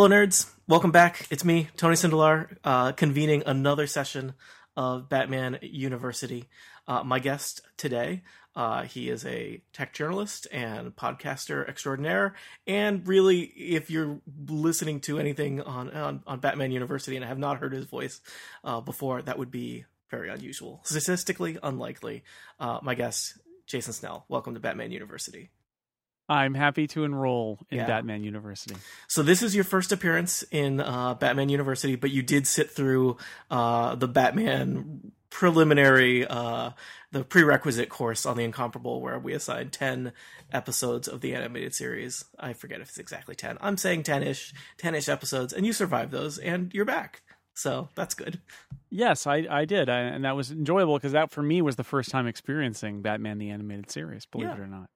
Hello, nerds. Welcome back. It's me, Tony Sindelar, uh, convening another session of Batman University. Uh, my guest today, uh, he is a tech journalist and podcaster extraordinaire. And really, if you're listening to anything on, on, on Batman University and have not heard his voice uh, before, that would be very unusual. Statistically unlikely. Uh, my guest, Jason Snell. Welcome to Batman University. I'm happy to enroll in Yeah. Batman University. So this is your first appearance in uh, Batman University, but you did sit through uh, the Batman preliminary, uh, the prerequisite course on the Incomparable, where we assigned ten episodes of the animated series. I forget if it's exactly ten. I'm saying ten-ish, ten-ish episodes, and you survived those, and you're back. So that's good. Yes, I, I did, I, and that was enjoyable because that for me was the first time experiencing Batman the animated series. Believe Yeah. it or not.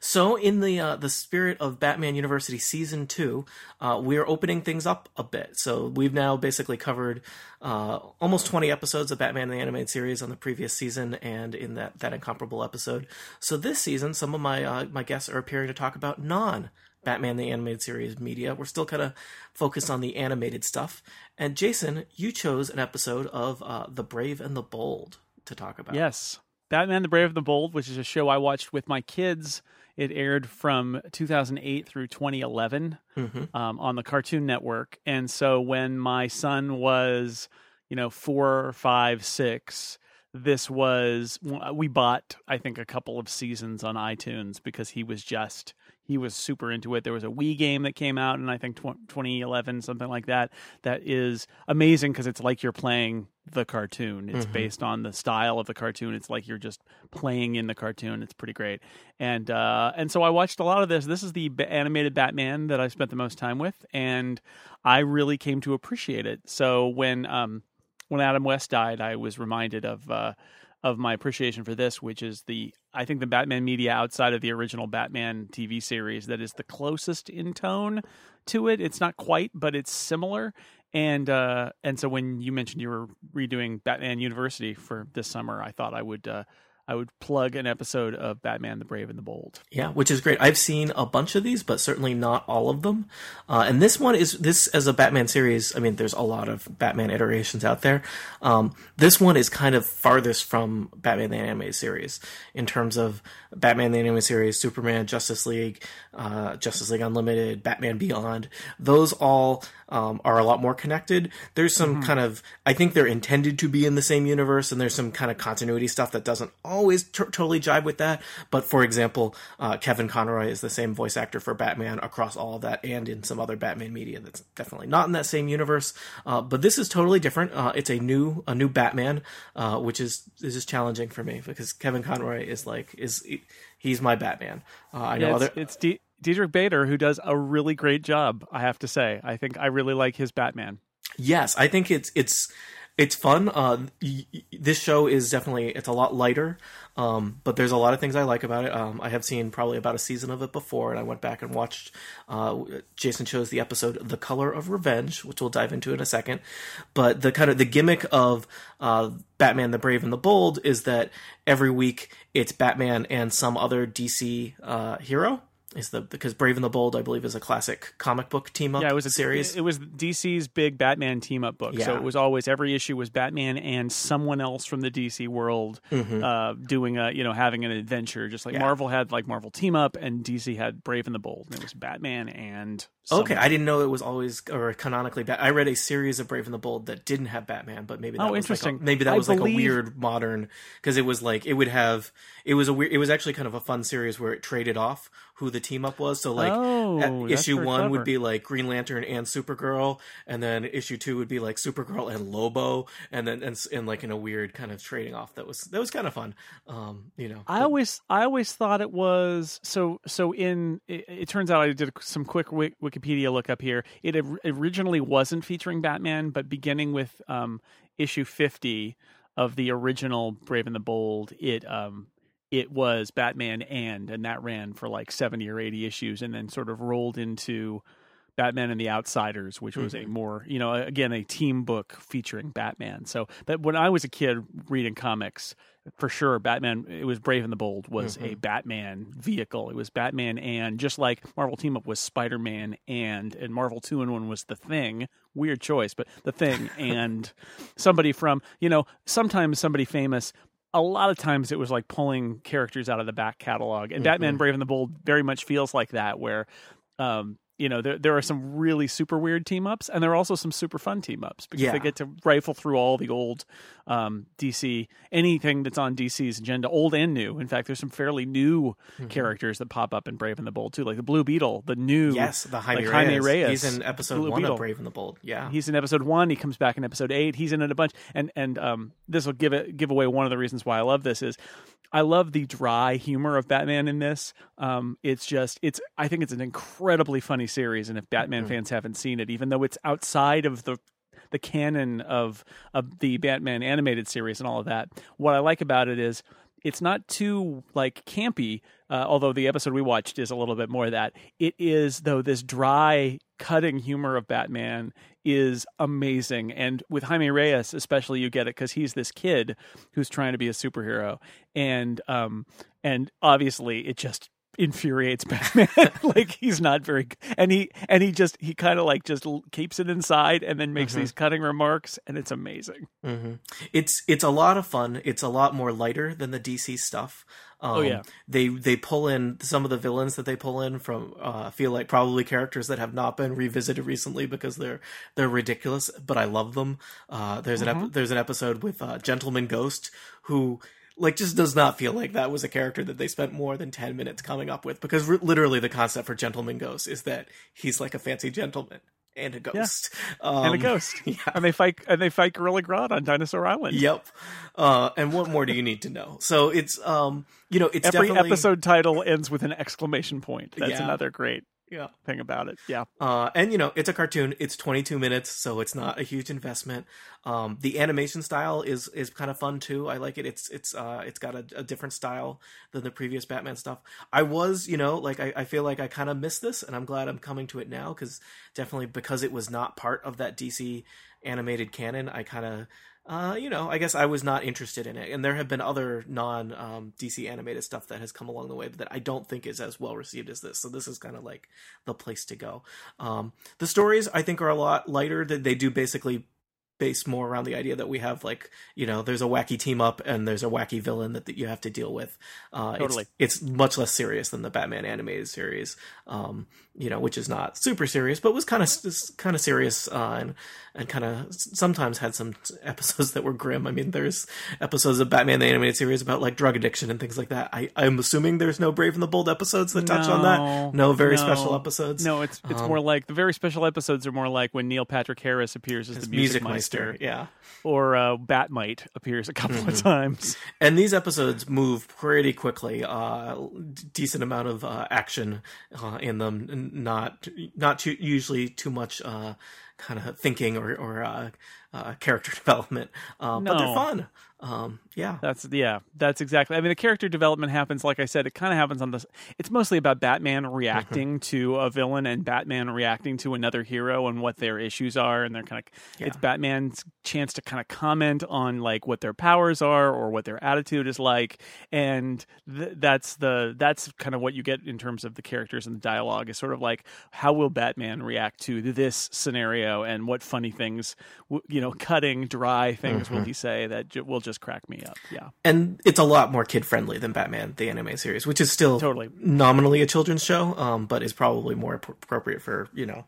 So, in the uh, the spirit of Batman University season two, uh, we are opening things up a bit. So we've now basically covered uh, almost twenty episodes of Batman the animated series on the previous season, and in that that incomparable episode. So this season, some of my uh, my guests are appearing to talk about non. Batman the animated series media. We're still kind of focused on the animated stuff. And Jason, you chose an episode of uh, The Brave and the Bold to talk about. Yes, Batman the Brave and the Bold, which is a show I watched with my kids. It aired from 2008 through 2011 hmm um, on the Cartoon Network, and so when my son was, you know, four, five, six. This was we bought I think a couple of seasons on iTunes because he was just he was super into it. There was a Wii game that came out in I think tw- 2011 something like that that is amazing because it's like you're playing the cartoon. It's Mhm. based on the style of the cartoon. It's like you're just playing in the cartoon. It's pretty great. And uh, and so I watched a lot of this. This is the animated Batman that I spent the most time with, and I really came to appreciate it. So when um, when Adam West died, I was reminded of uh, of my appreciation for this, which is the I think the Batman media outside of the original Batman TV series that is the closest in tone to it. It's not quite, but it's similar. And uh, and so when you mentioned you were redoing Batman University for this summer, I thought I would uh, I would plug an episode of Batman the Brave and the Bold. Yeah, which is great. I've seen a bunch of these, but certainly not all of them. Uh, and this one is this as a Batman series. I mean, there's a lot of Batman iterations out there. Um, this one is kind of farthest from Batman the animated series in terms of Batman the animated series, Superman, Justice League, uh, Justice League Unlimited, Batman Beyond. Those all um, are a lot more connected. There's some kind of I think they're intended to be in the same universe, and there's some kind of continuity stuff that doesn't always t- totally jive with that. But for example, uh, Kevin Conroy is the same voice actor for Batman across all of that, and in some other Batman media that's definitely not in that same universe. Uh, but this is totally different. Uh, it's a new a new Batman, uh, which is is just challenging for me because Kevin Conroy is like is he's my Batman. Uh, I know Yeah, other it's, it's D- Diedrich Bader who does a really great job. I have to say, I think I really like his Batman. Yes, I think it's it's it's fun. Uh, y- y- this show is definitely it's a lot lighter, um, but there's a lot of things I like about it. Um, I have seen probably about a season of it before, and I went back and watched. Uh, Jason chose the episode "The Color of Revenge," which we'll dive into in a second. But the kind of the gimmick of uh, Batman: The Brave and the Bold is that every week it's Batman and some other DC uh, hero. Is the because Brave and the Bold, I believe, is a classic comic book team up Yeah, it was a series. It was DC's big Batman team up book. So it was always every issue was Batman and someone else from the DC world uh, doing a you know having an adventure. Just like Mm-hmm. Yeah. Marvel had like Marvel team up, and DC had Brave and the Bold. And it was Batman and Okay, I didn't know it was always or canonically. Bat- I read a series of Brave and the Bold that didn't have Batman, but maybe that Oh, was interesting. Like a, maybe that I was like a weird modern because it was like it would have it was a weird. It was actually kind of a fun series where it traded off who the team up was. So like Oh, issue one would be like Green Lantern and Supergirl, and then issue two would be like Supergirl and Lobo, and then and, and like in a weird kind of trading off that was that was kind of fun. Um, you know, I always I always thought it was so so in it, it turns out I did some quick Wik- Wikipedia look up here. It originally wasn't featuring Batman, but beginning with um, issue 50 of the original Brave and the Bold, it um it was Batman and and that ran for like 70 or 80 issues and then sort of rolled into Batman and the Outsiders, which was Mm-hmm. a more, you know, again, a team book featuring Batman. So, but when I was a kid reading comics, for sure, Batman, it was Brave and the Bold was Mm-hmm. a Batman vehicle. It was Batman and just like Marvel Team Up was Spider Man and, and Marvel 2 in 1 was The Thing. Weird choice, but The Thing and somebody from, you know, sometimes somebody famous a lot of times it was like pulling characters out of the back catalog and batman brave and the bold very much feels like that where um you know there, there are some really super weird team ups and there are also some super fun team ups because Yeah. they get to rifle through all the old um, dc anything that's on dc's agenda old and new in fact there's some fairly new Mm-hmm. characters that pop up in brave and the bold too like the blue beetle the new Yes, the Jaime, like Reyes. Jaime Reyes. He's in episode Blue one Beetle. of Brave and the Bold. Yeah. He's in episode one. He comes back in episode eight. He's in it a bunch. And and um, this will give it give away one of the reasons why I love this is I love the dry humor of Batman in this. Um, it's just it's I think it's an incredibly funny series. And if Batman Mm-hmm. fans haven't seen it, even though it's outside of the the canon of of the Batman animated series and all of that, what I like about it is it's not too like campy uh, although the episode we watched is a little bit more of that it is though this dry cutting humor of batman is amazing and with jaime reyes especially you get it because he's this kid who's trying to be a superhero and um and obviously it just infuriates batman like he's not very and he and he just he kind of like just keeps it inside and then makes these cutting remarks and it's amazing hmm It's it's a lot of fun. It's a lot more lighter than the DC stuff. Um, Oh, yeah. they they pull in some of the villains that they pull in from. Uh, feel like probably characters that have not been revisited recently because they're they're ridiculous, but I love them. Uh, there's an ep- there's an episode with uh, Gentleman Ghost who. Like, just does not feel like that was a character that they spent more than 10 minutes coming up with because r- literally the concept for Gentleman Ghost is that he's like a fancy gentleman and a ghost. and a Um, ghost Yeah. and they fight and they fight gorilla grodd on dinosaur island Yep. Uh, and what more do you need to know? So it's um, you know, it's Every definitely episode title ends with an exclamation point. That's Yeah. another great yeah. thing about it. Yeah. Uh, and you know, it's a cartoon. It's 22 minutes, so it's not a huge investment. Um, the animation style is is kind of fun too. I like it. It's it's uh, it's got a, a different style than the previous Batman stuff. I was, you know, like I, I feel like I kind of missed this, and I'm glad I'm coming to it now because definitely because it was not part of that DC animated canon, I kind of. Uh, you know, I guess I was not interested in it, and there have been other non um, DC animated stuff that has come along the way that I don't think is as well received as this. So this is kind of like the place to go. Um, the stories I think are a lot lighter. That they do basically base more around the idea that we have like you know there's a wacky team up and there's a wacky villain that, that you have to deal with. Uh, it's- Totally. it's, much less serious than the Batman animated series. Um, you know, which is not super serious, but was kind of kind of serious uh, and and kind of sometimes had some episodes that were grim. I mean, there's episodes of Batman the animated series about like drug addiction and things like that. I, I'm assuming there's no Brave and the Bold episodes that touch on that. No very no. special episodes. No, it's it's Um, more like the very special episodes are more like when Neil Patrick Harris appears as the Music, Meister, yeah. or uh, Bat-Mite appears a couple Mm-hmm. of times. and these episodes move pretty quickly. Uh, decent amount of uh, action uh, in them, not not too, usually too much uh, kind of thinking or or uh, uh, character development, uh, but they're fun. Um, yeah, That's yeah, that's exactly. I mean, the character development happens, like I said, it kind of happens on this. It's mostly about Batman reacting to a villain and Batman reacting to another hero and what their issues are, and they're kind of. It's Batman's chance to kind of comment on like what their powers are or what their attitude is like, and th- that's the that's kind of what you get in terms of the characters and the dialogue. Is sort of like how will Batman react to this scenario and what funny things, you know, cutting dry things will he say that will just crack me up. Yeah. and it's a lot more kid friendly than Batman the anime series, which is still Totally. nominally a children's show, um, but is probably more appropriate for you know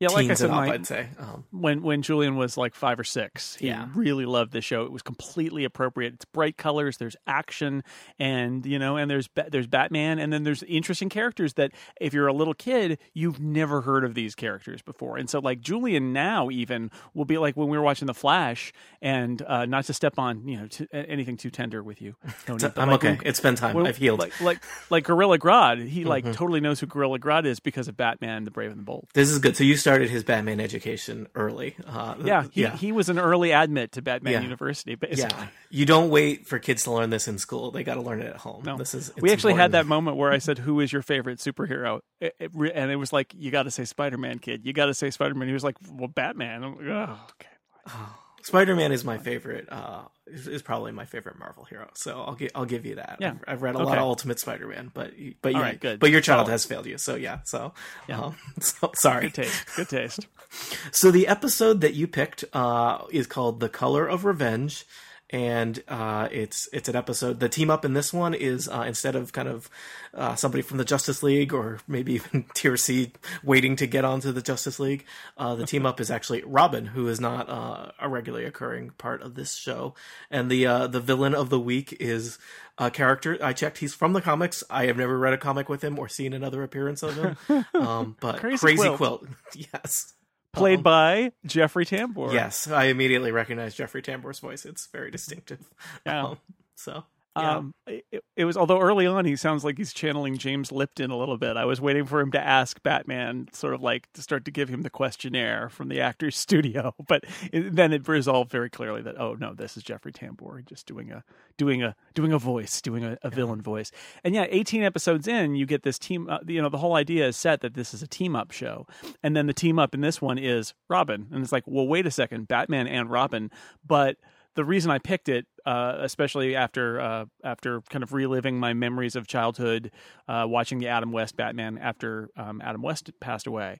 Yeah, like I said, up. my, I'd say. Um, when when Julian was like five or six, he Yeah. really loved the show. It was completely appropriate. It's bright colors. There's action, and you know, and there's there's Batman, and then there's interesting characters that if you're a little kid, you've never heard of these characters before. And so, like Julian now, even will be like when we were watching The Flash, and uh, not to step on you know to, anything too tender with you. No need, I'm like okay. when- It's been time. when- I've healed. Like like like Gorilla Grodd, he like Mm-hmm. totally knows who Gorilla Grodd is because of Batman, the Brave and the Bold. this is good. So you started started his Batman education early. Uh, yeah, he, yeah, he was an early admit to Batman yeah. University. Basically. Yeah, you don't wait for kids to learn this in school; they got to learn it at home. No. This is we actually important. had that moment where I said, "Who is your favorite superhero?" It, it, and it was like, "You got to say Spider Man, kid. You got to say Spider Man." He was like, "Well, Batman." Like, oh, okay. Oh. Spider Man is my favorite. Uh, is, is, probably my favorite Marvel hero. So I'll give I'll give you that. Yeah. I've, I've read a okay. lot of Ultimate Spider Man, but but yeah, right, good. but your child has failed you. So yeah. So yeah. Um, so sorry. Good taste. Good taste. so the episode that you picked uh, is called "The Color of Revenge." And uh, it's it's an episode. The team up in this one is uh, instead of kind of uh, somebody from the Justice League or maybe even TRC waiting to get onto the Justice League, uh, the team up is actually Robin, who is not uh, a regularly occurring part of this show, and the uh, the villain of the week is a character. I checked; he's from the comics. I have never read a comic with him or seen another appearance of him, um, but Crazy, Crazy Quilt. Quilt, yes played um, by Jeffrey Tambor. Yes, I immediately recognize Jeffrey Tambor's voice. It's very distinctive. Yeah. Um, so yeah. Um, it, it, was although early on he sounds like he's channeling James Lipton a little bit. I was waiting for him to ask Batman, sort of like to start to give him the questionnaire from the actor's studio, but it, then it resolved very clearly that oh no, this is Jeffrey Tambor just doing a doing a doing a voice, doing a, a villain voice. And yeah, 18 episodes in, you get this team. Uh, you know, the whole idea is set that this is a team up show, and then the team up in this one is Robin, and it's like, well, wait a second, Batman and Robin, but the reason I picked it, uh, especially after uh, after kind of reliving my memories of childhood, uh, watching the Adam West Batman after um, Adam West passed away,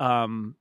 um,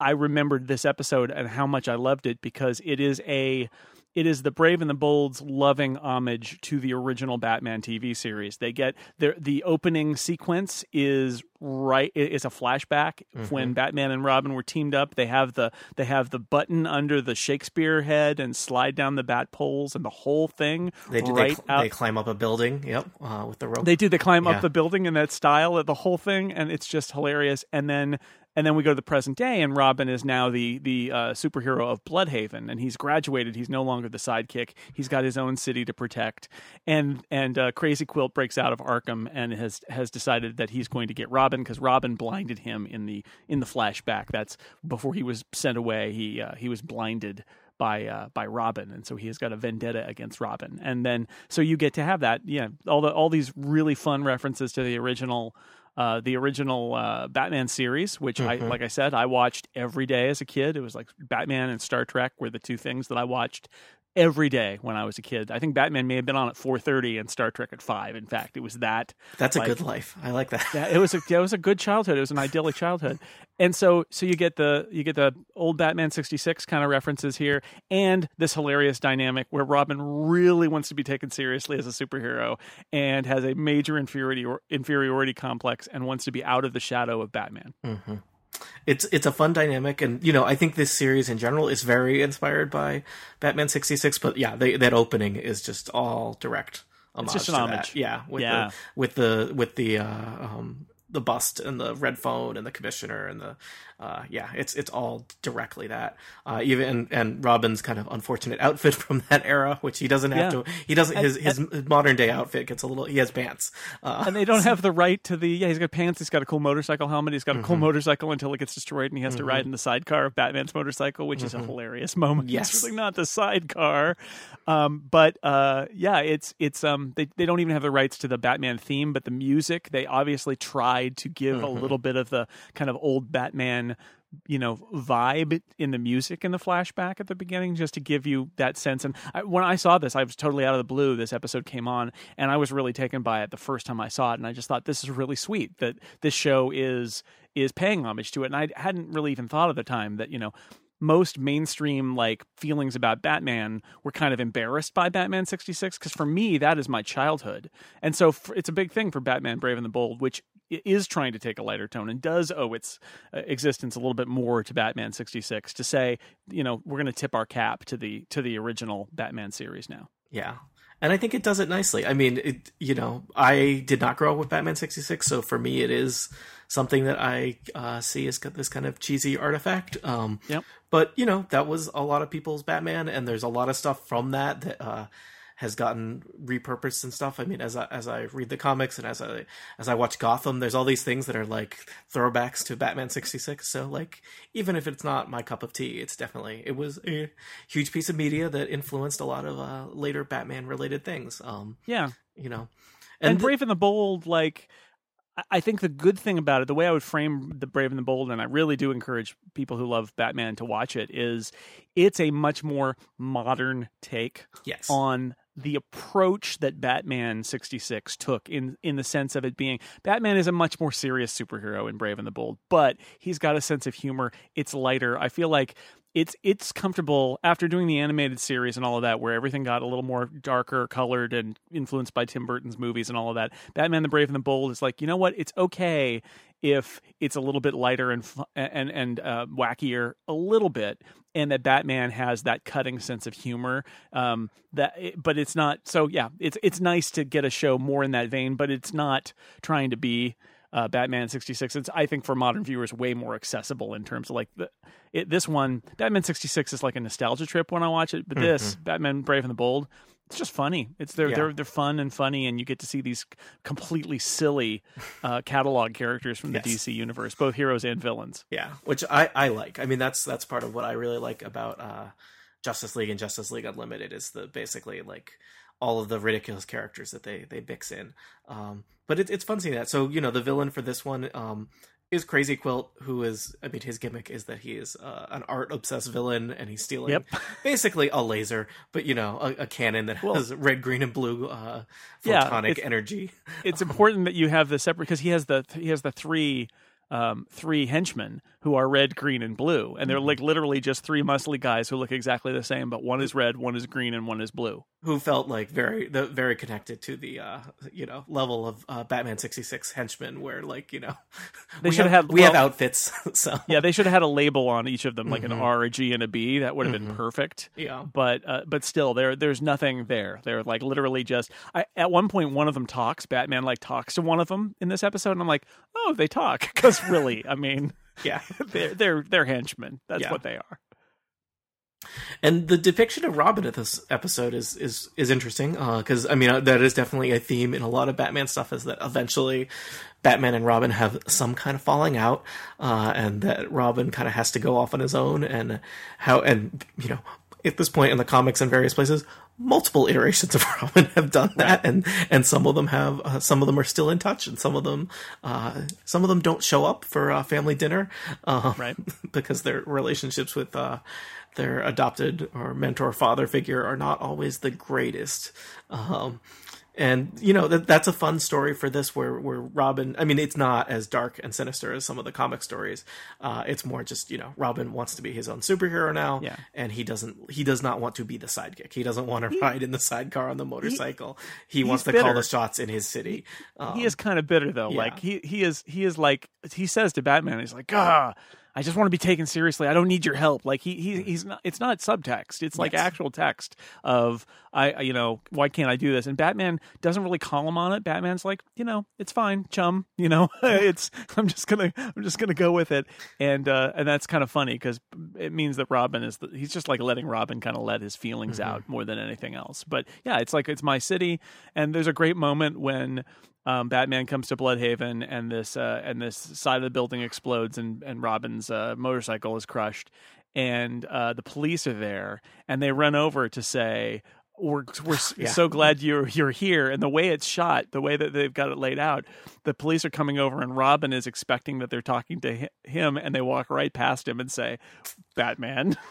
I remembered this episode and how much I loved it because it is a it is the Brave and the Bold's loving homage to the original Batman TV series. They get the the opening sequence is right is a flashback mm-hmm. when Batman and Robin were teamed up. They have the they have the button under the Shakespeare head and slide down the bat poles and the whole thing. They do. Right they, cl- they climb up a building. Yep, uh, with the rope. They do. They climb yeah. up the building in that style. of The whole thing, and it's just hilarious. And then and then we go to the present day, and Robin is now the the uh, superhero of Blüdhaven, and he's graduated. He's no longer the sidekick. He's got his own city to protect, and and uh, Crazy Quilt breaks out of Arkham and has has decided that he's going to get Robin because Robin blinded him in the in the flashback. That's before he was sent away. He uh, he was blinded by uh, by Robin, and so he has got a vendetta against Robin. And then so you get to have that, yeah, all the all these really fun references to the original uh, the original uh, Batman series, which mm-hmm. I, like I said, I watched every day as a kid. It was like Batman and Star Trek were the two things that I watched every day when I was a kid. I think Batman may have been on at 4:30 and Star Trek at 5. In fact, it was that. That's like, a good life. I like that. yeah, it was a it was a good childhood. It was an idyllic childhood. And so so you get the you get the old Batman 66 kind of references here and this hilarious dynamic where Robin really wants to be taken seriously as a superhero and has a major inferiority inferiority complex and wants to be out of the shadow of Batman. hmm it's it's a fun dynamic, and you know I think this series in general is very inspired by Batman sixty six. But yeah, they, that opening is just all direct. Homage it's just an homage. That. Yeah, with yeah. the with the with the uh, um, the bust and the red phone and the commissioner and the uh, yeah, it's it's all directly that. Uh, even and Robin's kind of unfortunate outfit from that era, which he doesn't have yeah. to. He doesn't. His, his his modern day outfit gets a little. He has pants, uh, and they don't have the right to the. Yeah, he's got pants. He's got a cool motorcycle helmet. He's got a mm-hmm. cool motorcycle until it gets destroyed, and he has mm-hmm. to ride in the sidecar of Batman's motorcycle, which mm-hmm. is a mm-hmm. hilarious moment. Yes, it's really not the sidecar, um, but uh, yeah, it's it's um they they don't even have the rights to the Batman theme, but the music they obviously tried to give a mm-hmm. little bit of the kind of old Batman you know vibe in the music in the flashback at the beginning just to give you that sense. And I, when i saw this i was totally out of the blue. This episode came on and i was really taken by it the first time i saw it and i just thought this is really sweet that this show is is paying homage to it. And i hadn't really even thought at the time that you know most mainstream like feelings about Batman were kind of embarrassed by Batman 66 because for me that is my childhood. And so it's a big thing for Batman Brave and the Bold which is trying to take a lighter tone and does owe its uh, existence a little bit more to Batman 66 to say, you know, we're going to tip our cap to the to the original Batman series now. Yeah. And I think it does it nicely. I mean, it, you know, I did not grow up with Batman 66, so for me it is something that I uh, see as this kind of cheesy artifact. Um, yep. But, you know, that was a lot of people's Batman, and there's a lot of stuff from that that uh, has gotten repurposed and stuff. I mean, as I, as I read the comics and as I as I watch Gotham, there's all these things that are like throwbacks to Batman sixty six. So like, even if it's not my cup of tea, it's definitely it was a huge piece of media that influenced a lot of uh, later Batman related things. Um, yeah, you know, and, and Brave and the Bold, like I think the good thing about it, the way I would frame the Brave and the Bold, and I really do encourage people who love Batman to watch it, is it's a much more modern take yes. on the approach that Batman 66 took in in the sense of it being Batman is a much more serious superhero in Brave and the Bold, but he's got a sense of humor. It's lighter. I feel like it's it's comfortable after doing the animated series and all of that where everything got a little more darker colored and influenced by Tim Burton's movies and all of that. Batman the Brave and the Bold is like, you know what? It's okay if it's a little bit lighter and and and uh, wackier a little bit and that Batman has that cutting sense of humor um, that but it's not so yeah it's it's nice to get a show more in that vein but it's not trying to be uh, Batman 66. It's I think for modern viewers way more accessible in terms of like the it, this one Batman 66 is like a nostalgia trip when I watch it, but mm-hmm. this Batman Brave and the Bold it's just funny. It's they're yeah. they're they're fun and funny, and you get to see these completely silly uh, catalog characters from the yes. DC universe, both heroes and villains. Yeah, which I I like. I mean, that's that's part of what I really like about uh, Justice League and Justice League Unlimited is the basically like all of the ridiculous characters that they they mix in. Um, but it, it's fun seeing that. So you know, the villain for this one um, is Crazy Quilt, who is I mean, his gimmick is that he is uh, an art obsessed villain, and he's stealing yep. basically a laser, but you know, a, a cannon that well, has red, green, and blue uh, photonic yeah, energy. It's important that you have the separate because he has the he has the three um, three henchmen who are red, green, and blue, and they're like literally just three muscly guys who look exactly the same, but one is red, one is green, and one is blue. Who felt like very, the, very connected to the, uh, you know, level of uh, Batman sixty six henchmen, where like you know, they should have, have we well, have outfits. So yeah, they should have had a label on each of them, like mm-hmm. an R, a G, and a B. That would have mm-hmm. been perfect. Yeah, but uh, but still, there there's nothing there. They're like literally just. I, at one point, one of them talks. Batman like talks to one of them in this episode, and I'm like, oh, they talk because really, I mean yeah, they're they're they're henchmen. That's yeah. what they are. And the depiction of Robin in this episode is is is interesting Uh because uh, I mean uh, that is definitely a theme in a lot of Batman stuff is that eventually Batman and Robin have some kind of falling out, uh, and that Robin kind of has to go off on his own, and how and you know at this point in the comics and various places, multiple iterations of Robin have done that, and and some of them have uh, some of them are still in touch, and some of them uh, some of them don't show up for uh, family dinner, um, right? because their relationships with uh, their adopted or mentor father figure are not always the greatest. Um, and you know that that's a fun story for this where where Robin I mean it's not as dark and sinister as some of the comic stories uh, it's more just you know Robin wants to be his own superhero now yeah. and he doesn't he does not want to be the sidekick he doesn't want to he, ride in the sidecar on the motorcycle he, he wants to bitter. call the shots in his city um, he is kind of bitter though yeah. like he he is he is like he says to Batman he's like ah I just want to be taken seriously. I don't need your help. Like he, he he's not. It's not subtext. It's like yes. actual text of I. You know why can't I do this? And Batman doesn't really call him on it. Batman's like you know it's fine, chum. You know it's I'm just gonna I'm just gonna go with it. And uh, and that's kind of funny because it means that Robin is the, he's just like letting Robin kind of let his feelings mm-hmm. out more than anything else. But yeah, it's like it's my city. And there's a great moment when um, Batman comes to Blüdhaven, and this uh, and this side of the building explodes, and and Robin's uh, motorcycle is crushed, and uh, the police are there, and they run over to say. We're we're yeah. so glad you're you're here, and the way it's shot, the way that they've got it laid out, the police are coming over, and Robin is expecting that they're talking to him, and they walk right past him and say, "Batman."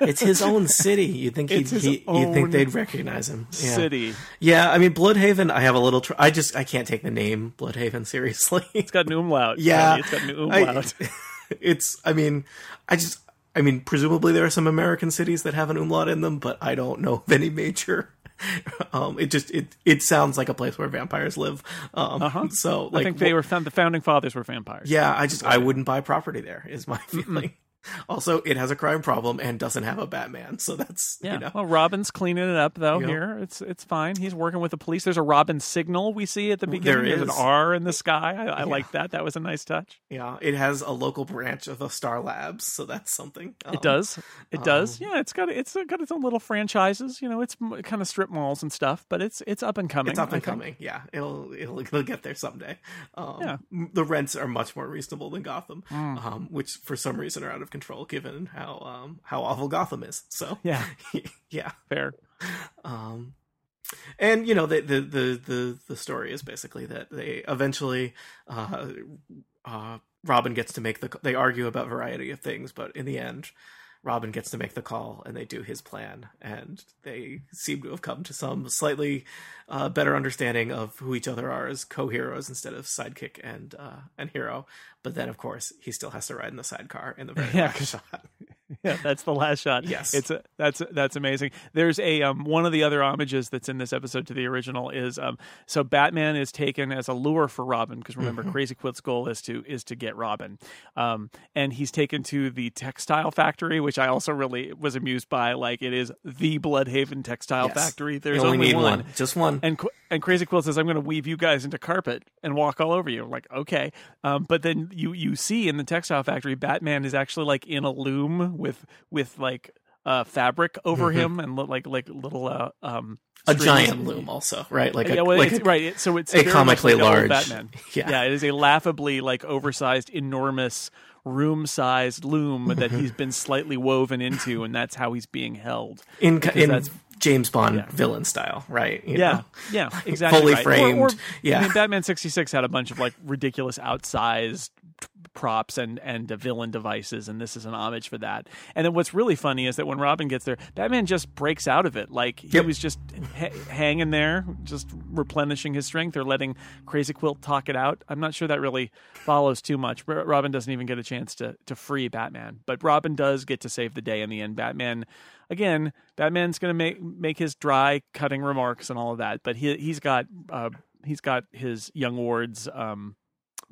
it's his own city. You think he, he you think they'd recognize him? Yeah. City. Yeah, I mean Blüdhaven. I have a little. Tr- I just I can't take the name Blüdhaven seriously. It's got an umlaut. Yeah, it's got an umlaut. I, it's. I mean, I just. I mean, presumably there are some American cities that have an umlaut in them, but I don't know of any major. Um, it just it it sounds like a place where vampires live. Um, uh-huh. So like, I think they were found, the founding fathers were vampires. Yeah, I just I wouldn't buy property there. Is my feeling. Also, it has a crime problem and doesn't have a Batman, so that's Yeah. you know. Well, Robin's cleaning it up though. Here, it's it's fine. He's working with the police. There's a Robin signal we see at the beginning. There There's an R in the sky. I, I Yeah. like that. That was a nice touch. Yeah, it has a local branch of the Star Labs, so that's something. Um, It does. It does. um, Yeah, it's got it's got its own little franchises. You know, it's kind of strip malls and stuff, but it's it's up and coming. It's up and coming. Yeah, it'll it'll it'll get there someday. Um, Yeah. the rents are much more reasonable than Gotham, Mm. um, which for some reason are out of control given how um, how awful Gotham is. So Yeah, yeah. fair. Um, and you know the, the the the the story is basically that they eventually uh, uh, Robin gets to make the they argue about variety of things, but in the end. Robin gets to make the call, and they do his plan, and they seem to have come to some slightly uh, better understanding of who each other are as co-heroes instead of sidekick and uh, and hero. But then, of course, he still has to ride in the sidecar in the very Yeah, last shot. Yeah, that's the last shot. Yes. it's a, that's that's amazing. There's a um, one of the other homages that's in this episode to the original is um, so Batman is taken as a lure for Robin because remember Mm-hmm. Crazy Quilt's goal is to is to get Robin, um, and he's taken to the textile factory, which I also really was amused by. Like it is the Blüdhaven textile Yes. factory. There's only, only, need one. just one. and and Crazy Quilt says, "I'm going to weave you guys into carpet and walk all over you." I'm like, okay, um, but then you you see in the textile factory, Batman is actually like in a loom with with like uh, fabric over him and li- like like little uh, um Mm-hmm. a giant loom, also, right? Like a, yeah, well, like it's, a- right. So it's a comically like large- Batman. yeah. yeah, it is a laughably like oversized, enormous room-sized loom that Mm-hmm. he's been slightly woven into, and that's how he's being held. in in James Bond Yeah. villain style, right? You Yeah, know? yeah, exactly. Fully right. framed, Or, or, yeah. I mean, Batman sixty six had a bunch of like ridiculous outsized props and and villain devices, and this is an homage for that. And then what's really funny is that when Robin gets there, Batman just breaks out of it. Like he Yep. was just ha- hanging there, just replenishing his strength, or letting Crazy Quilt talk it out. I'm not sure that really follows too much. Robin doesn't even get a chance to to free Batman, but Robin does get to save the day in the end. Batman again, Batman's going to make make his dry cutting remarks and all of that, but he he's got uh, he's got his young ward's um,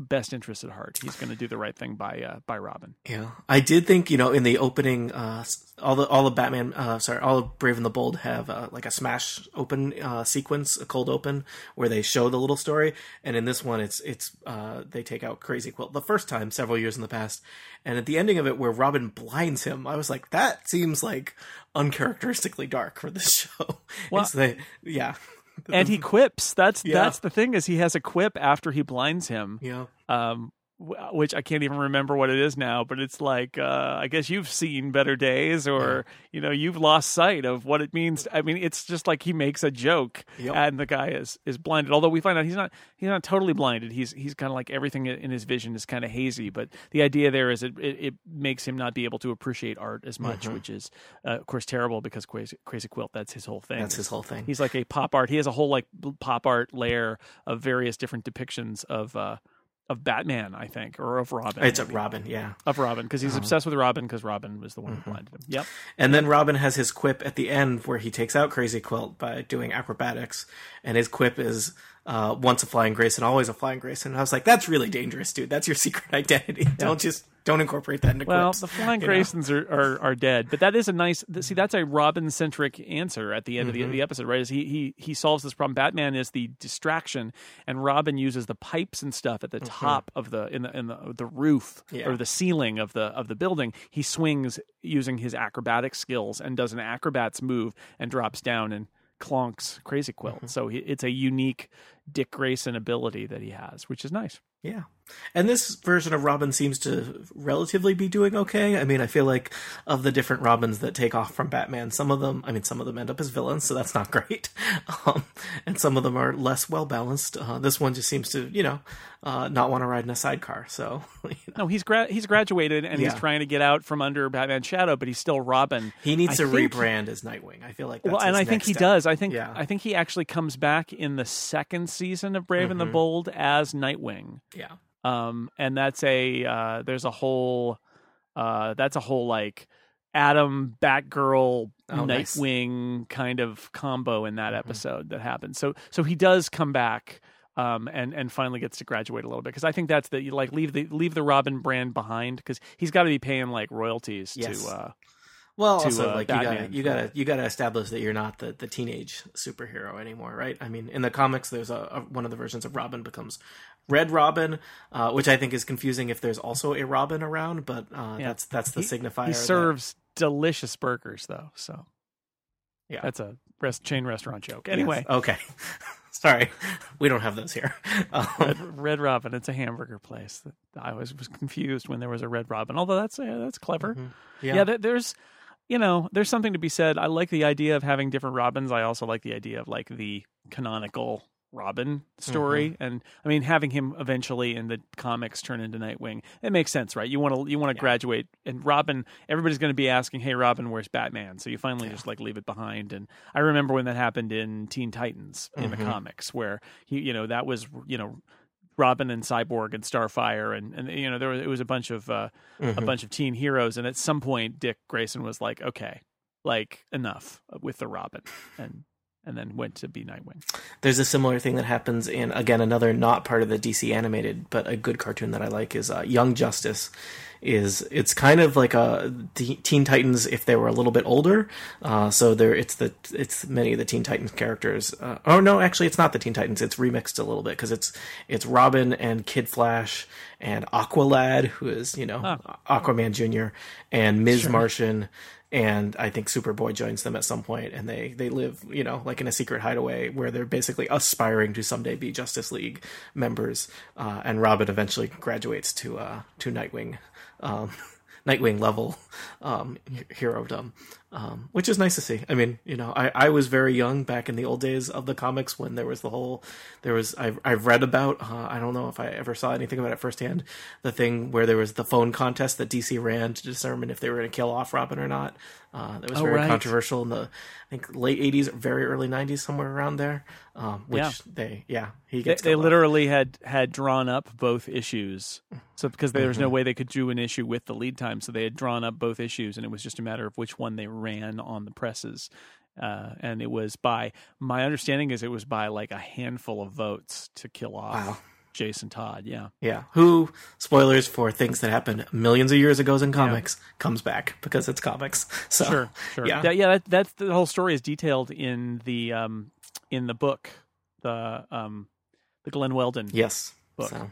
best interest at heart. He's going to do the right thing by uh, by Robin. Yeah, I did think you know in the opening, uh, all the all the Batman, uh, sorry, all of Brave and the Bold have uh, like a smash open uh, sequence, a cold open, where they show the little story, and in this one, it's it's uh, they take out Crazy Quilt the first time several years in the past, and at the ending of it, where Robin blinds him, I was like, that seems like uncharacteristically dark for this show. Well- it's the yeah, And he quips. That's Yeah. that's the thing is he has a quip after he blinds him. yeah. Um, which I can't even remember what it is now, but it's like uh, I guess you've seen better days, or you know you've lost sight of what it means. I mean, it's just like he makes a joke, Yep. and the guy is is blinded. Although we find out he's not he's not totally blinded. He's he's kind of like everything in his vision is kind of hazy. But the idea there is it, it it makes him not be able to appreciate art as much, Mm-hmm. which is uh, of course terrible because Crazy, Crazy Quilt that's his whole thing. That's his whole thing. He's like a pop art. He has a whole like pop art layer of various different depictions of uh of Batman, I think, or of Robin. It's a. Robin, yeah. of Robin because he's obsessed with Robin because Robin was the one Mm-hmm. who blinded him. Yep. And then Robin has his quip at the end where he takes out Crazy Quilt by doing acrobatics. And his quip is uh, once a flying Grayson, always a flying Grayson. And I was like, that's really dangerous, dude. That's your secret identity. Don't just don't incorporate that into Well, quips. the Flying? Graysons are, are are dead, but that is a nice. See, that's a Robin centric answer at the end Mm-hmm. of the, the episode, right? Is he he he solves this problem. Batman is the distraction, and Robin uses the pipes and stuff at the top of the in the in the the roof Mm-hmm. Yeah. or the ceiling of the of the building. He swings using his acrobatic skills and does an acrobat's move and drops down and clonks Crazy Quilt. Mm-hmm. So it's a unique Dick Grayson ability that he has, which is nice. Yeah. And this version of Robin seems to relatively be doing okay. I mean, I feel like of the different Robins that take off from Batman, some of them, I mean, some of them end up as villains, so that's not great. Um, and some of them are less well balanced. Uh, this one just seems to, you know, uh, not want to ride in a sidecar. So, you know, No, he's gra- he's graduated and he's trying to get out from under Batman's shadow, but he's still Robin. he needs I to think- rebrand as Nightwing. I feel like that's well, and I think he step. does. I think Yeah. I think he actually comes back in the second season of Brave and the Mhm. Bold as Nightwing. Yeah. Um, and that's a uh, there's a whole uh, that's a whole like Adam Batgirl Oh, nice. Nightwing kind of combo in that Mhm. episode that happens. So so he does come back um, and and finally gets to graduate a little bit because I think that's the like leave the leave the Robin brand behind because he's got to be paying like royalties Yes. to. Uh, Well, to, also uh, like you gotta you gotta you gotta establish that you're not the, the teenage superhero anymore, right? I mean, in the comics, there's a, a one of the versions of Robin becomes Red Robin, uh, which I think is confusing if there's also a Robin around, but uh, Yeah. that's that's the he, signifier. he that- serves delicious burgers though, so Yeah. that's a rest chain restaurant joke. Yes. Anyway, okay. Sorry, we don't have those here. Um, Red, Red Robin, it's a hamburger place. I was was confused when there was a Red Robin, although that's uh, that's clever. Mhm. Yeah, yeah, there, there's you know there's something to be said. I like the idea of having different Robins. I also like the idea of like the canonical Robin story, Mm-hmm. and I mean having him eventually in the comics turn into Nightwing. It makes sense, right? You want to you want to Yeah. graduate, and Robin. Everybody's going to be asking, "Hey, Robin, where's Batman?" So you finally Yeah. just like leave it behind. And I remember when that happened in Teen Titans in the Mhm. comics, where he, you know, that was you know. Robin and Cyborg and Starfire and, and you know there was it was a bunch of uh, a Mhm. bunch of teen heroes and at some point Dick Grayson was like okay like enough with the Robin and and then went to be Nightwing. There's a similar thing that happens in again another not part of the DC animated, but a good cartoon that I like is uh, Young Justice. Is it's kind of like a Teen Titans if they were a little bit older. Uh, so there, it's the it's many of the Teen Titans characters. Uh, oh no, actually, it's not the Teen Titans. It's remixed a little bit because it's it's Robin and Kid Flash and Aqualad, who is you know Aquaman Junior, and Miss Martian and I think Superboy joins them at some point, and they they live, you know, like in a secret hideaway where they're basically aspiring to someday be Justice League members. Uh, and Robin eventually graduates to uh, to Nightwing, um, Nightwing level um, he- herodom, um, which is nice to see. I mean, you know, I, I was very young back in the old days of the comics when there was the whole there was I've I've read about uh, I don't know if I ever saw anything about it firsthand the thing where there was the phone contest that DC ran to determine if they were going to kill off Robin or not. Uh, that was Oh, very right. controversial in the I think late '80s, very early '90s, somewhere around there. Um, which Yeah. they yeah he They, gets they off. literally had had drawn up both issues, so because there was Mm-hmm. no way they could do an issue with the lead time, so they had drawn up both issues, and it was just a matter of which one they ran on the presses. Uh, and it was by my understanding is it was by like a handful of votes to kill off Wow. Jason Todd. Yeah. Yeah, who spoilers for things that happened millions of years ago in comics comes back because it's comics. So Sure, sure. Yeah. That- yeah. That, that's the whole story is detailed in the um in the book, the um the Glenn Weldon. yes, Book. So,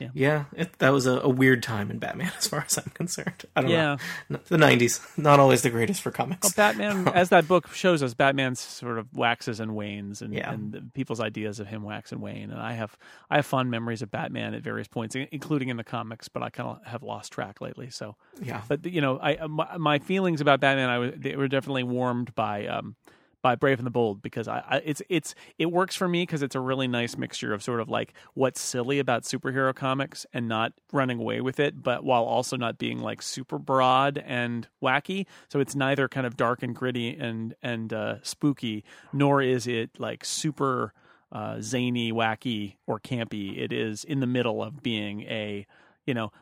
Yeah. yeah, it, that was a, a weird time in Batman as far as I'm concerned. I don't Yeah. know, the '90s not always the greatest for comics. Well, Batman, as that book shows us, Batman sort of waxes and wanes, and, Yeah. and the people's ideas of him wax and wane. And I have I have fond memories of Batman at various points, including in the comics, but I kind of have lost track lately. So, yeah, but you know, I my, my feelings about Batman, I was they were definitely warmed by um by Brave and the Bold because I, I it's it's it works for me because it's a really nice mixture of sort of like what's silly about superhero comics and not running away with it, but while also not being like super broad and wacky. So it's neither kind of dark and gritty and and uh, spooky, nor is it like super uh, zany, wacky, or campy. It is in the middle of being a you know,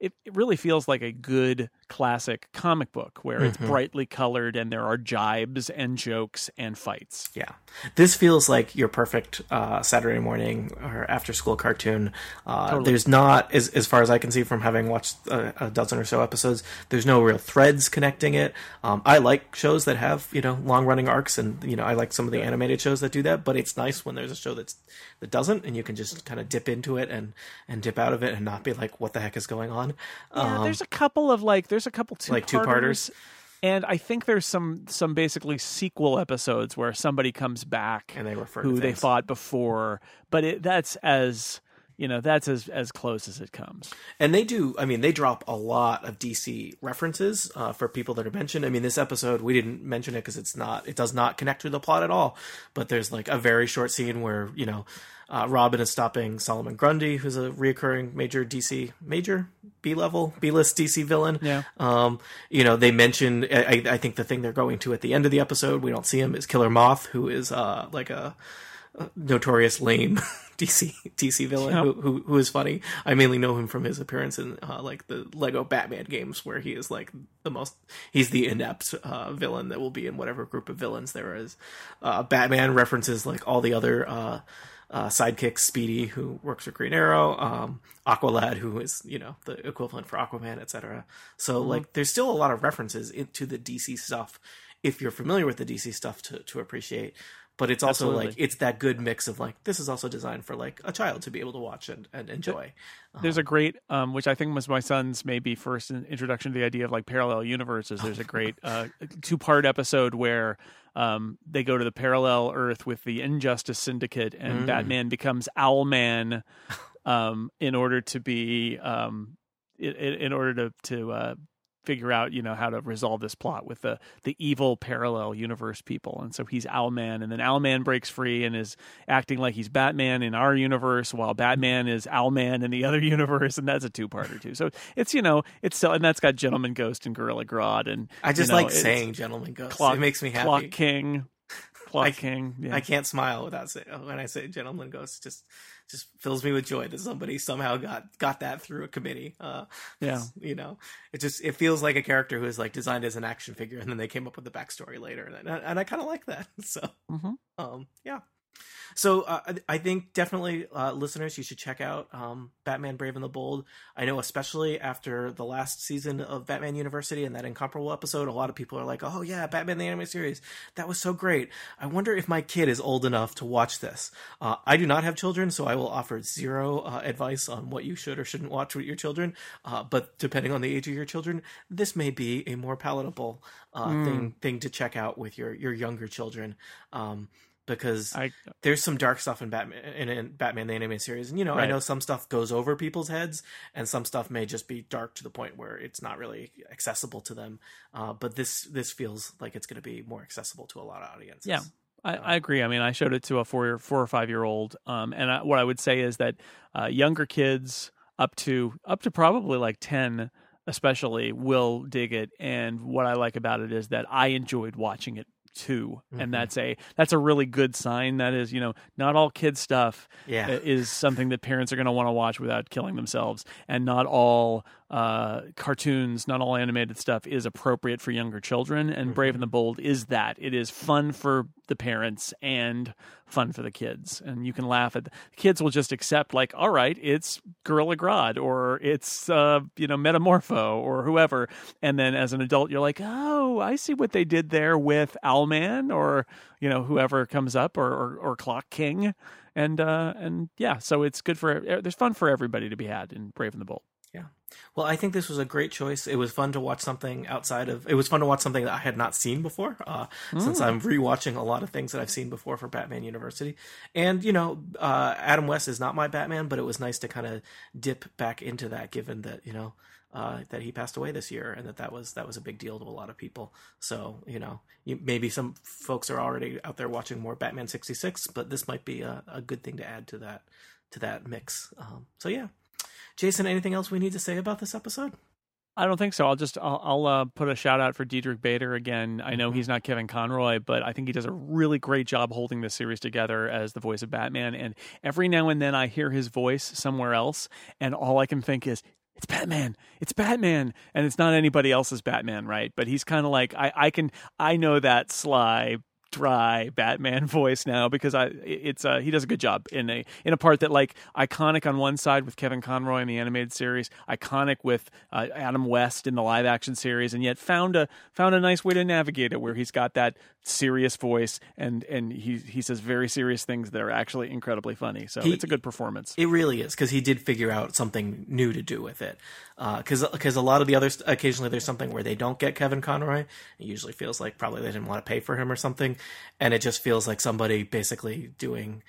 it, it really feels like a good classic comic book where it's Mhm. brightly colored and there are jibes and jokes and fights. Yeah, this feels like your perfect uh, Saturday morning or after school cartoon. Uh, Totally. There's not, as as far as I can see from having watched a, a dozen or so episodes, there's no real threads connecting it. Um, I like shows that have you know long running arcs, and you know I like some of the animated shows that do that. But it's nice when there's a show that's that doesn't, and you can just kind of dip into it and and dip out of it and not be like, what the heck is going on? Yeah, Um, there's a couple of like there's a couple two like two-parters? And I think there's some some basically sequel episodes where somebody comes back and they refer to who they fought before, but it, that's as you know that's as as close as it comes. And they do. I mean, they drop a lot of DC references uh, for people that are mentioned. I mean, this episode we didn't mention it because it's not. It does not connect to the plot at all. But there's like a very short scene where you know, uh, Robin is stopping Solomon Grundy, who's a reoccurring major DC major B level B list DC villain. Yeah. Um, you know, they mention. I, I think the thing they're going to at the end of the episode, we don't see him, is Killer Moth, who is uh like a notorious lame DC DC villain Yeah. who, who who is funny. I mainly know him from his appearance in uh, like the Lego Batman games, where he is like the most. He's the inept uh, villain that will be in whatever group of villains there is. Uh, Batman references like all the other. Uh, uh, sidekick Speedy, who works for Green Arrow, um, Aqualad, who is you know the equivalent for Aquaman, etc. So mm-hmm. like, there's still a lot of references into the DC stuff if you're familiar with the DC stuff to to appreciate but it's also Absolutely. like it's that good mix of like this is also designed for like a child to be able to watch and, and enjoy there's a great um, which i think was my son's maybe first introduction to the idea of like parallel universes there's a great uh, two part episode where um, they go to the parallel earth with the injustice syndicate and mm. batman becomes owlman um, in order to be um, in, in, order to to uh, figure out you know how to resolve this plot with the the evil parallel universe people. And so he's owlman and then owlman breaks free and is acting like he's batman in our universe while batman is owlman in the other universe and that's a two-parter too. So it's you know it's still and that's got gentleman ghost and gorilla grodd and i just you know, like saying gentleman ghost. Clock, it makes me happy. Clock king I, king yeah. i can't smile without saying when i say gentleman ghost just just fills me with joy that somebody somehow got got that through a committee. Uh, yeah, you know, it just it feels like a character who is like designed as an action figure, and then they came up with the backstory later, and, and I kind of like that. So, mm-hmm. um, yeah. So uh, I think definitely, uh, listeners, you should check out um, Batman: Brave and the Bold. I know, especially after the last season of Batman University and that incomparable episode, a lot of people are like, "Oh yeah, Batman the animated series, that was so great." I wonder if my kid is old enough to watch this. Uh, I do not have children, so I will offer zero uh, advice on what you should or shouldn't watch with your children. Uh, but depending on the age of your children, this may be a more palatable mm. thing thing to check out with your your younger children. Um, because I, there's some dark stuff in Batman in, in, Batman the animated series, and you know right. I know some stuff goes over people's heads, and some stuff may just be dark to the point where it's not really accessible to them. Uh, but this this feels like it's going to be more accessible to a lot of audiences. Yeah. I, I, agree. I mean, I showed it to a four, four or five year old, um, and I, what I would say is that uh, younger kids up to up to probably like ten, especially, will dig it. And what I like about it is that I enjoyed watching it too mm-hmm. and that's a that's a really good sign that is you know not all kid stuff yeah. is something that parents are going to want to watch without killing themselves and not all uh, cartoons, not all animated stuff is appropriate for younger children. And mm-hmm. Brave and the Bold is that. It is fun for the parents and fun for the kids. And you can laugh at the kids will just accept like, all right, it's Gorilla Grodd or it's uh, you know Metamorpho or whoever. And then as an adult, you're like, oh, I see what they did there with Owlman or you know whoever comes up or or, or Clock King. And uh, and yeah, so it's good for there's fun for everybody to be had in Brave and the Bold. Well, I think this was a great choice. It was fun to watch something outside of. It was fun to watch something that I had not seen before, uh, mm. since I'm rewatching a lot of things that I've seen before for Batman University. And you know, uh, Adam West is not my Batman, but it was nice to kind of dip back into that, given that you know uh, that he passed away this year, and that that was that was a big deal to a lot of people. So you know, you, maybe some folks are already out there watching more Batman sixty six, but this might be a, a, good thing to add to that to that mix. Um, so yeah, Jason, anything else we need to say about this episode? I don't think so. I'll just I'll, I'll uh, put a shout out for Diedrich Bader again. I know mm-hmm. he's not Kevin Conroy, but I think he does a really great job holding this series together as the voice of Batman. And every now and then I hear his voice somewhere else, and all I can think is, it's Batman. It's Batman. And it's not anybody else's Batman, right? But he's kind of like I, I can I know that sly dry Batman voice now because I it's uh, he does a good job in a in a part that like iconic on one side with Kevin Conroy in the animated series, iconic with uh, Adam West in the live action series, and yet found a found a nice way to navigate it where he's got that serious voice and and he he says very serious things that are actually incredibly funny. So he, it's a good performance. It really is because he did figure out something new to do with it. Because uh, because a lot of the others occasionally there's something where they don't get Kevin Conroy. It usually feels like probably they didn't want to pay for him or something and it just feels like somebody basically doing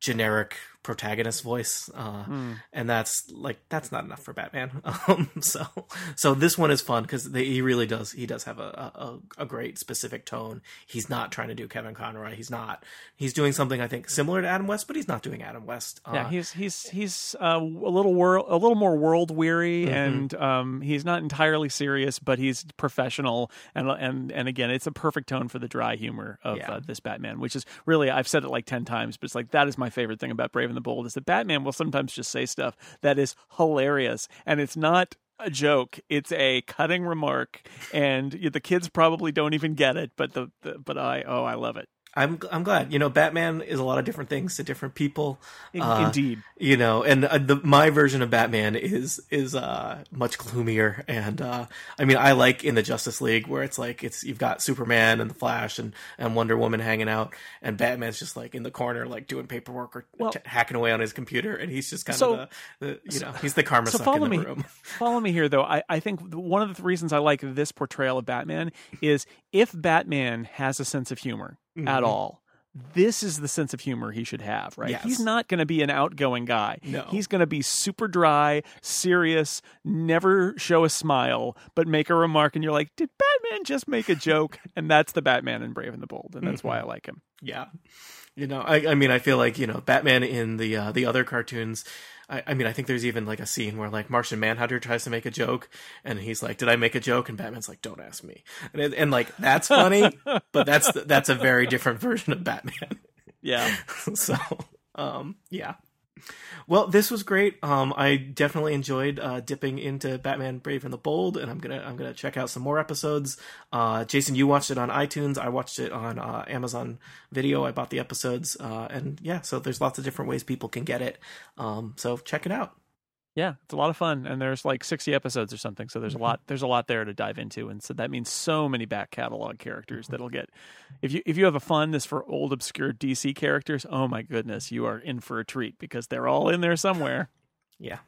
generic protagonist voice, uh, mm. and that's like that's not enough for Batman. Um, so so this one is fun because he really does he does have a, a, a great specific tone. He's not trying to do Kevin Conroy. He's not. He's doing something I think similar to Adam West, but he's not doing Adam West. Uh, yeah, he's he's he's uh, a little world a little more world weary, mm-hmm. and um, he's not entirely serious, but he's professional. And and and again, it's a perfect tone for the dry humor of yeah. Uh, this Batman, which is really I've said it like ten times, but it's like that is my favorite thing about Brave the Bold is that Batman will sometimes just say stuff that is hilarious, and it's not a joke. It's a cutting remark, and the kids probably don't even get it. But the, the but I oh I love it. I'm I'm glad. You know, Batman is a lot of different things to different people. Uh, Indeed. You know, and uh, the, my version of Batman is is uh, much gloomier. And uh, I mean, I like in the Justice League where it's like it's you've got Superman and the Flash and, and Wonder Woman hanging out, and Batman's just like in the corner, like doing paperwork or well, t- hacking away on his computer, and he's just kind so, of the, the, you know he's the karma so follow in the me, room. Follow me here, though. I I think one of the reasons I like this portrayal of Batman is if Batman has a sense of humor mm-hmm. at all this is the sense of humor he should have, right? Yes. He's not going to be an outgoing guy. No. He's going to be super dry, serious, never show a smile, but make a remark, and you're like, did Batman just make a joke? and that's the Batman in Brave and the Bold, and that's mm-hmm. why I like him. Yeah. You know, I, I mean, I feel like you know, Batman in the uh, the other cartoons I, I, mean, I think there's even like a scene where like Martian Manhunter tries to make a joke, and he's like, "Did I make a joke?" And Batman's like, "Don't ask me." And, and like that's funny, but that's that's a very different version of Batman. Yeah. so, um, yeah. Well, this was great. Um, I definitely enjoyed uh, dipping into Batman: Brave and the Bold, and I'm gonna I'm gonna check out some more episodes. Uh, Jason, you watched it on iTunes. I watched it on uh, Amazon Video. I bought the episodes, uh, and yeah, so there's lots of different ways people can get it. Um, so check it out yeah, it's a lot of fun, and there's like 60 episodes or something, so there's a mm-hmm. lot there's a lot there to dive into, and so that means so many back catalog characters mm-hmm. that'll get. If you if you have a fondness for old obscure DC characters, oh my goodness, you are in for a treat because they're all in there somewhere. Yeah.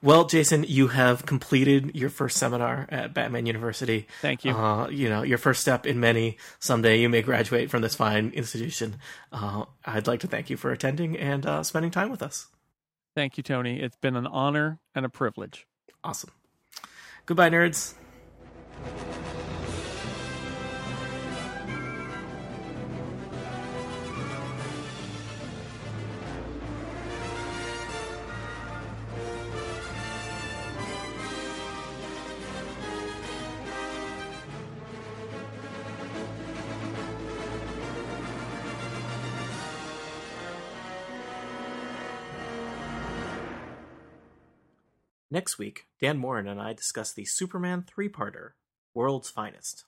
Well, Jason, you have completed your first seminar at Batman University. Thank you. Uh, you know, your first step in many. Someday you may graduate from this fine institution. Uh, I'd like to thank you for attending and uh, spending time with us. Thank you, Tony. It's been an honor and a privilege. Awesome. Goodbye, nerds. Next week, Dan Moren and I discuss the Superman three parter, World's Finest.